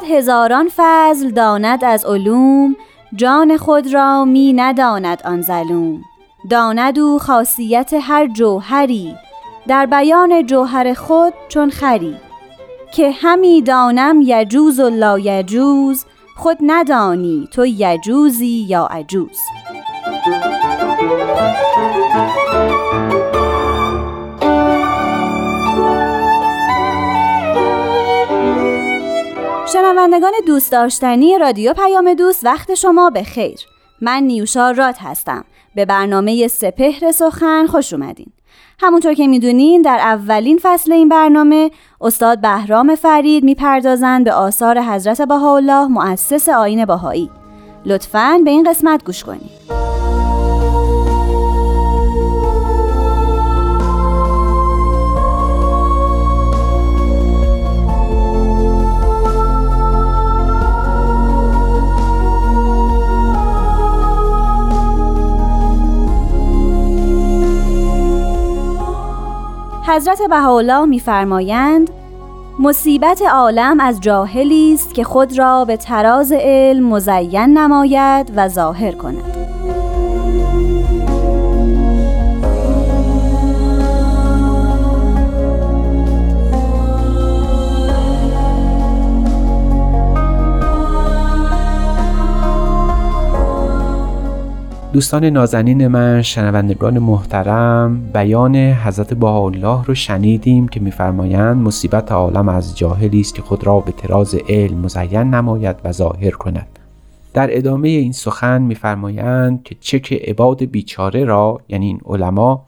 صد هزاران فضل داند از علوم جان خود را می نداند آن ظلوم. داند او خاصیت هر جوهری در بیان جوهر خود چون خری. که همی دانم یجوز و لا یجوز خود ندانی تو یجوزی یا عجوز. شنوندگان دوست داشتنی رادیو پیام دوست وقت شما به خیر. من نیوشا راد هستم. به برنامه سپهر سخن خوش اومدین. همونطور که می‌دونین در اولین فصل این برنامه استاد بهرام فرید می‌پردازند به آثار حضرت بهاءالله مؤسس آین بهایی. لطفاً به این قسمت گوش کنید. حضرت بهاءالله میفرمایند مصیبت عالم از جاهلی است که خود را به تراز علم مزین نماید و ظاهر کند. دوستان نازنین من شنوندگان محترم بیان حضرت بهاءالله رو شنیدیم که میفرمایند مصیبت عالم از جاهلی است که خود را به تراز علم مزین نماید و ظاهر کند. در ادامه این سخن میفرمایند که چه که عباد بیچاره را یعنی این علما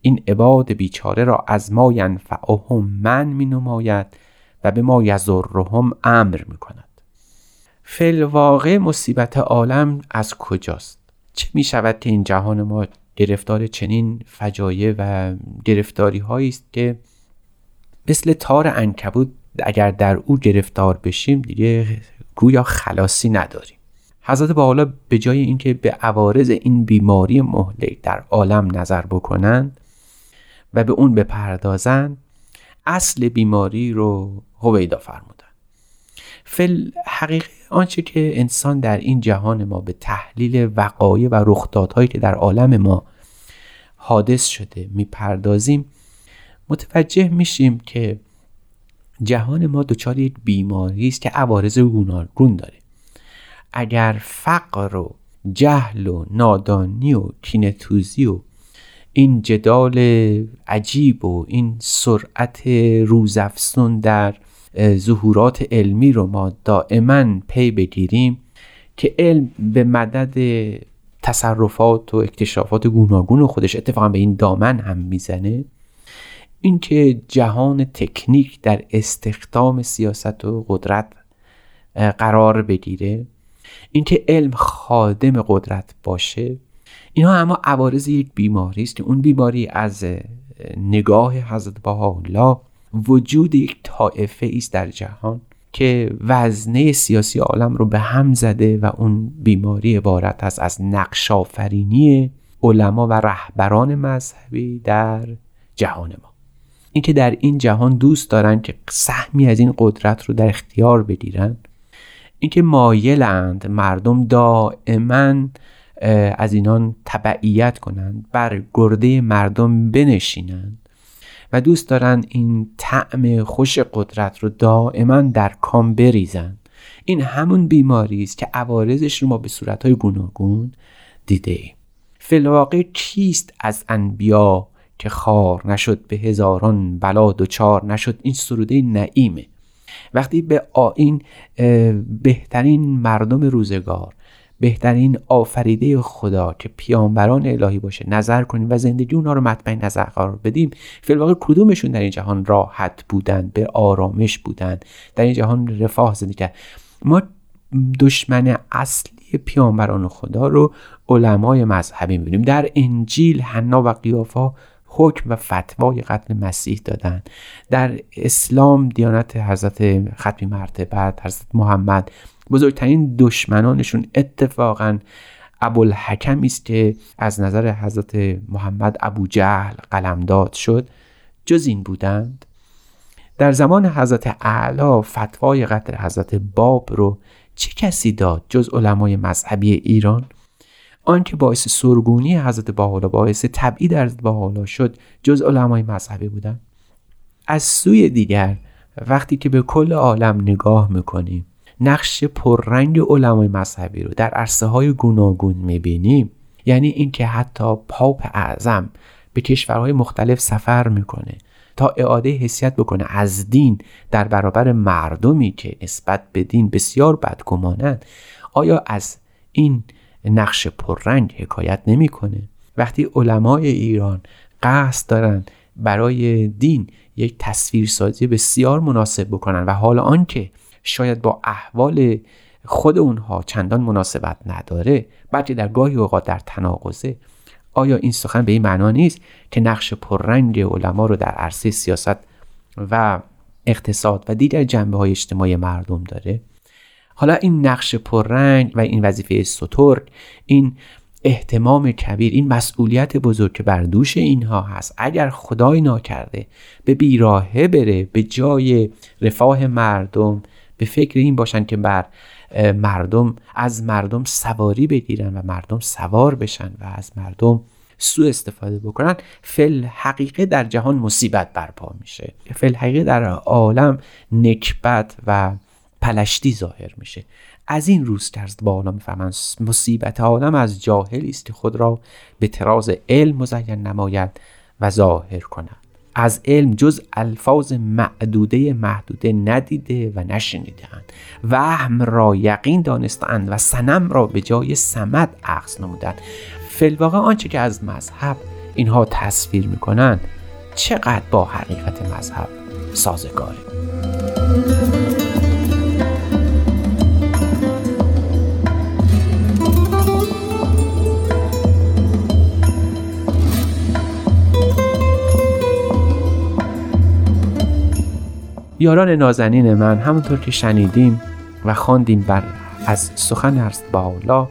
این عباد بیچاره را از ما ینفعهم من می نماید و به ما یضرهم امر می کند واقع مصیبت عالم از کجاست؟ چه می شود که این جهان ما گرفتار چنین فجایع و گرفتاری هایی است که مثل تار انکبود اگر در او گرفتار بشیم دیگه گویا خلاصی نداریم. حضرت با به جای اینکه به عوارض این بیماری مهلک در عالم نظر بکنند و به اون بپردازند اصل بیماری رو هویدا فرمودن فل حقیقه آنچه که انسان در این جهان ما به تحلیل وقایع و رخدادهایی که در عالم ما حادث شده می‌پردازیم متوجه میشیم که جهان ما دچار یک بیماری است که عوارض گوناگون داره. اگر فقر و جهل و نادانی و کینتوزی و این جدال عجیب و این سرعت روزافزون در ظهورات علمی رو ما دائما پی بگیریم که علم به مدد تصرفات و اکتشافات گوناگون خودش اتفاقا به این دامن هم می‌زنه. اینکه جهان تکنیک در استخدام سیاست و قدرت قرار بگیره اینکه علم خادم قدرت باشه اینها اما عوارض یک بیماری است که اون بیماری از نگاه حضرت بهاءالله وجود یک طائفه است در جهان که وزنه سیاسی عالم رو به هم زده و اون بیماری عبارت است از نقش آفرینی علما و رهبران مذهبی در جهان ما. اینکه در این جهان دوست دارن که سهمی از این قدرت رو در اختیار بگیرن اینکه مایلند مردم دائما از اینان تبعیت کنند بر گرده مردم بنشینند. و دوست دارن این طعم خوش قدرت رو دائما در کام بریزن. این همون بیماری است که عوارضش رو ما به صورتهای گوناگون دیده فلواقع کیست از انبیا که خار نشد به هزاران بلا چار نشد؟ این سروده نعیمه. وقتی به آین بهترین مردم روزگار بهترین آفریده خدا که پیامبران الهی باشه. نظر کنیم و زندگی اونا رو مطمئن نظر قرار بدیم. فیلواقع کدومشون در این جهان راحت بودن به آرامش بودن در این جهان رفاه زندگی کرد؟ ما دشمن اصلی پیامبران خدا رو علمای مذهبی می‌بینیم. در انجیل حنا و قیافا حکم و فتوای قتل مسیح دادن. در اسلام دیانت حضرت ختمی مرتبت حضرت محمد بزرگترین دشمنانشون اتفاقا ابوالحکم است که از نظر حضرت محمد ابو جهل قلمداد شد. جز این بودند. در زمان حضرت اعلا فتوای قتل حضرت باب رو چه کسی داد جز علمای مذهبی ایران؟ آنکه باعث سرگونی حضرت باحالا باعث تبعید حضرت باحالا شد جز علمای مذهبی بودن؟ از سوی دیگر وقتی که به کل عالم نگاه می‌کنیم نقش پررنگ علمای مذهبی رو در عرصه های گوناگون می‌بینیم. یعنی اینکه حتی پاپ اعظم به کشورهای مختلف سفر می‌کنه تا اعاده حسیت بکنه از دین در برابر مردمی که نسبت به دین بسیار بدگمانند آیا از این نقش پررنگ حکایت نمی‌کنه؟ وقتی علمای ایران قصد دارن برای دین یک تصویرسازی بسیار مناسب بکنن و حالا آنکه شاید با احوال خود اونها چندان مناسبت نداره بلکه در گاهی اوقات در تناقضه. آیا این سخن به این معنا نیست که نقش پررنگ علما رو در عرصه سیاست و اقتصاد و دیگر جنبه های اجتماعی مردم داره؟ حالا این نقش پررنگ و این وظیفه سترگ این احتمام کبیر این مسئولیت بزرگ که بر دوش اینها هست اگر خدای ناکرده به بیراهه بره به جای رفاه مردم به فکر این باشن که بر مردم از مردم سواری بگیرن و مردم سوار بشن و از مردم سوء استفاده بکنن فل حقیقه در جهان مصیبت برپا میشه. فل حقیقه در عالم نکبت و پلشتی ظاهر میشه. از این روز که با بالا می‌فهمن مصیبت عالم از جاهلی است که خود را به تراز علم مزین نماید و ظاهر کند. از علم جز الفاظ معدوده محدوده ندیده و نشنیدند وهم را یقین دانستند و سنم را به جای سمد عکس نمودند. فلواقع آنچه که از مذهب اینها تصویر می‌کنند چقدر با حقیقت مذهب سازگاره؟ یاران نازنین من همونطور که شنیدیم و خواندیم بر از سخن ارست بالا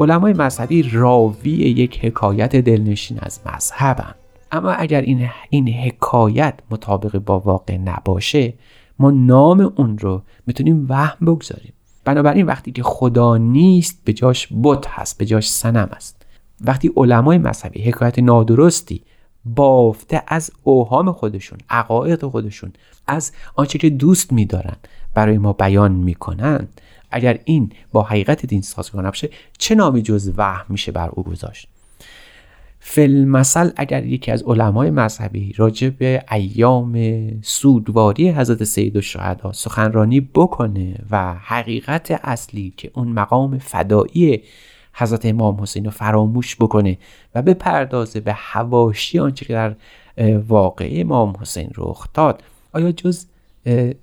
علمای مذهبی راوی یک حکایت دلنشین از مذهبن. اما اگر این, این حکایت مطابق با واقع نباشه ما نام اون رو می‌تونیم وهم بگذاریم. بنابراین وقتی که خدا نیست به جاش بت هست به جاش سنم است. وقتی علمای مذهبی حکایت نادرستی بافته از اوهام خودشون عقاید خودشون از آنچه که دوست میدارن برای ما بیان می‌کنن. اگر این با حقیقت دین سازگار نباشه چه نامی جز وهم میشه بر او گذاشت؟ فلمثل اگر یکی از علمای مذهبی راجع به ایام سودواری حضرت سید و شهدا سخنرانی بکنه و حقیقت اصلی که اون مقام فدایی حضرت امام حسین رو فراموش بکنه و به پردازه به هواشی آنچه که در واقعه امام حسین رخ داد. آیا جز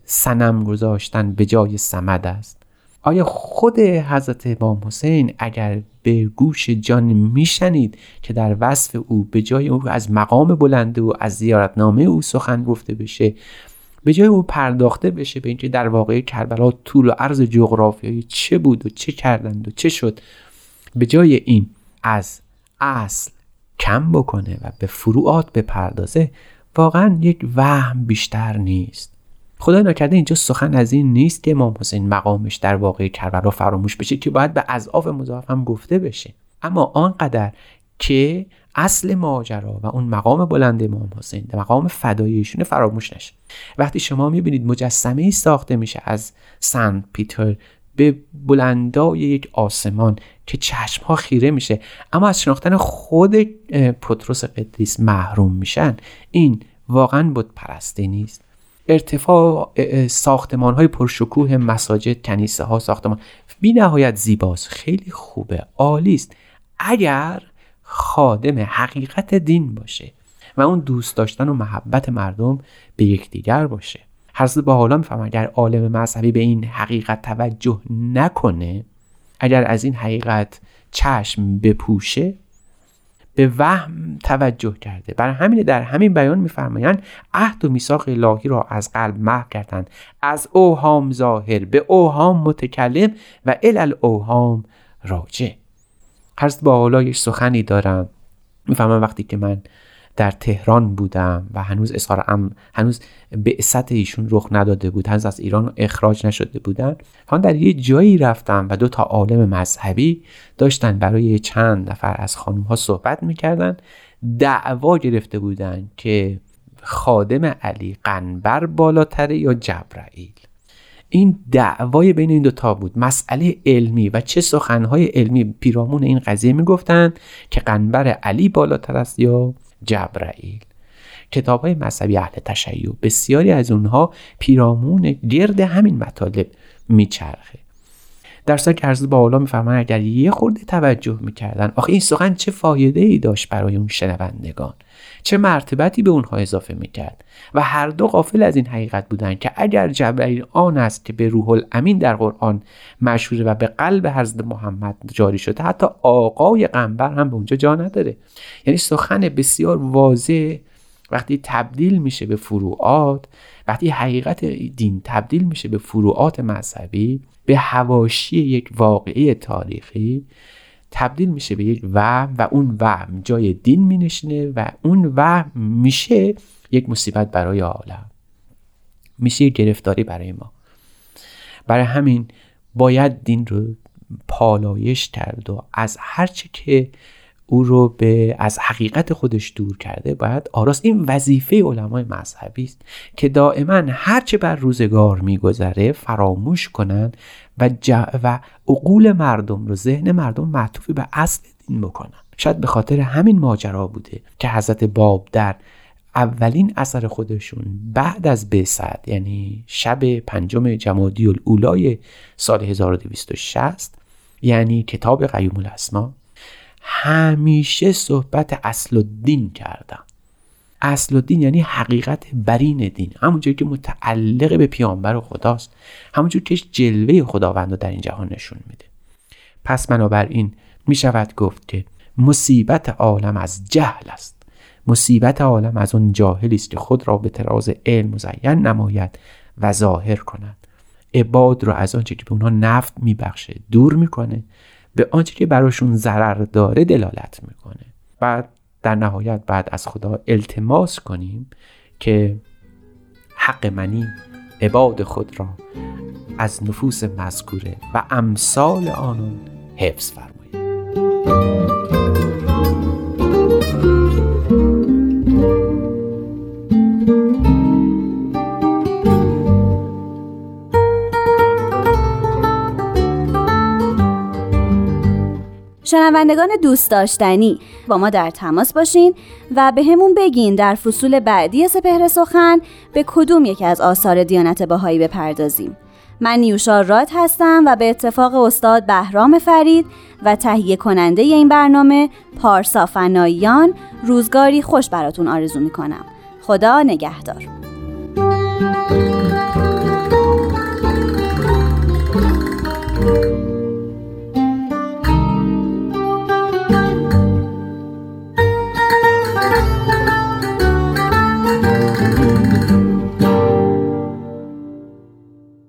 سنم گذاشتن به جای سمد است؟ آیا خود حضرت امام حسین اگر به گوش جان میشنید که در وصف او به جای او از مقام بلنده و از زیارتنامه او سخن گفته بشه به جای او پرداخته بشه به اینکه در واقع کربلا طول و عرض جغرافیایی چه بود و چه کردند و چه شد؟ به جای این از اصل کم بکنه و به فروعات بپردازه واقعا یک وهم بیشتر نیست. خدا نکرده اینجا سخن از این نیست که امام حسین مقامش در واقع کربلا فراموش بشه که باید به اضعاف مضاعف هم گفته بشه. اما آنقدر که اصل ماجرا و اون مقام بلند امام حسین مقام فداییشونه فراموش نشه. وقتی شما می‌بینید مجسمه ای ساخته میشه از سنت پیتر به بلندای یک آسمان که چشم ها خیره میشه. اما از شناختن خود پتروس قدیس محروم میشن. این واقعا بود پرسته نیست. ارتفاع ساختمان های پرشکوه مساجد کنیسه ها ساختمان. بی نهایت زیباست. خیلی خوبه. عالی است. اگر خادم حقیقت دین باشه و اون دوست داشتن و محبت مردم به یکدیگر باشه. هر با حالا میفهم اگر عالم مذهبی به این حقیقت توجه نکنه اگر از این حقیقت چشم بپوشه به وهم توجه کرده. برای همین در همین بیان میفرمایند عهد و میثاق الهی را از قلب محو کردند. از اوهام ظاهر به اوهام متکلم و ال اوهام راجع. هرست با حالا یک سخنی دارم. می‌فهمم وقتی که من در تهران بودم و هنوز اظهار ام هنوز بعثت ایشون رخ نداده بود. هنوز از ایران اخراج نشده بودن. من در یه جایی رفتم و دو تا عالم مذهبی داشتن برای چند نفر از خانم ها صحبت می‌کردن. دعوا گرفته بودن که خادم علی قنبر بالاتره یا جبرائیل این دعوای بین این دوتا بود. مسئله علمی و چه سخنهای علمی پیرامون این قضیه می‌گفتند که قنبر علی بالاتر است یا جبرائیل. کتاب های مذهبی اهل تشیع بسیاری از اونها پیرامون گرد همین مطالب میچرخه. در که عرض با اولا میفرمان اگر یه خورده توجه می‌کردن آخه این سخن چه فایده ای داشت برای اون شنوندگان؟ چه مرتبتی به اونها اضافه می‌کرد؟ و هر دو غافل از این حقیقت بودند که اگر جبرئیل آن است که به روح الامین در قرآن مشهوره و به قلب حضرت محمد جاری شده حتی آقای قنبر هم به اونجا جا نداره. یعنی سخن بسیار واضح وقتی تبدیل میشه به فروعات وقتی حقیقت دین تبدیل میشه به فروعات مذهبی به هواشی یک واقعی تاریخی تبدیل میشه به یک وهم و اون وهم جای دین مینشینه و اون وهم میشه یک مصیبت برای عالم. میشه یک گرفتاری برای ما. برای همین باید دین رو پالایش کرد و از هرچه که او رو به از حقیقت خودش دور کرده. باید آراست این وظیفه علمای مذهبی است که دائما هرچه بر روزگار میگذره فراموش کنند و, و عقول مردم رو ذهن مردم معطوف به اصل دین بکنن. شاید به خاطر همین ماجرا بوده که حضرت باب در اولین اثر خودشون بعد از بعثت یعنی شب پنجم جمادی الاولای سال 1260 یعنی کتاب قیوم الاسما همیشه صحبت اصل الدین کردن اصل الدین یعنی حقیقت برین دین. همونجور که متعلق به پیامبر خداست. همونجور که جلوه خداوند رو در این جهان نشون میده. پس بنابراین می شود گفت که مصیبت عالم از جهل است. مصیبت عالم از اون جاهلی است که خود را به تراز علم مزین نماید و ظاهر کند. عباد را از آنچه که به اونها نفت میبخشه دور می‌کنه. به آنچه که براشون ضرر داره دلالت می‌کنه. بعد در نهایت بعد از خدا التماس کنیم که حق منی عباد خود را از نفوس مذکوره و امثال آنان حفظ فرمایید شنوندگان دوست داشتنی با ما در تماس باشین و به همون بگین در فصول بعدی سپهر سخن به کدوم یکی از آثار دیانت باهایی بپردازیم. من نیوشا راد هستم و به اتفاق استاد بهرام فرید و تهیه کننده این برنامه پارسا فناییان روزگاری خوش براتون آرزو می‌کنم. خدا نگهدار.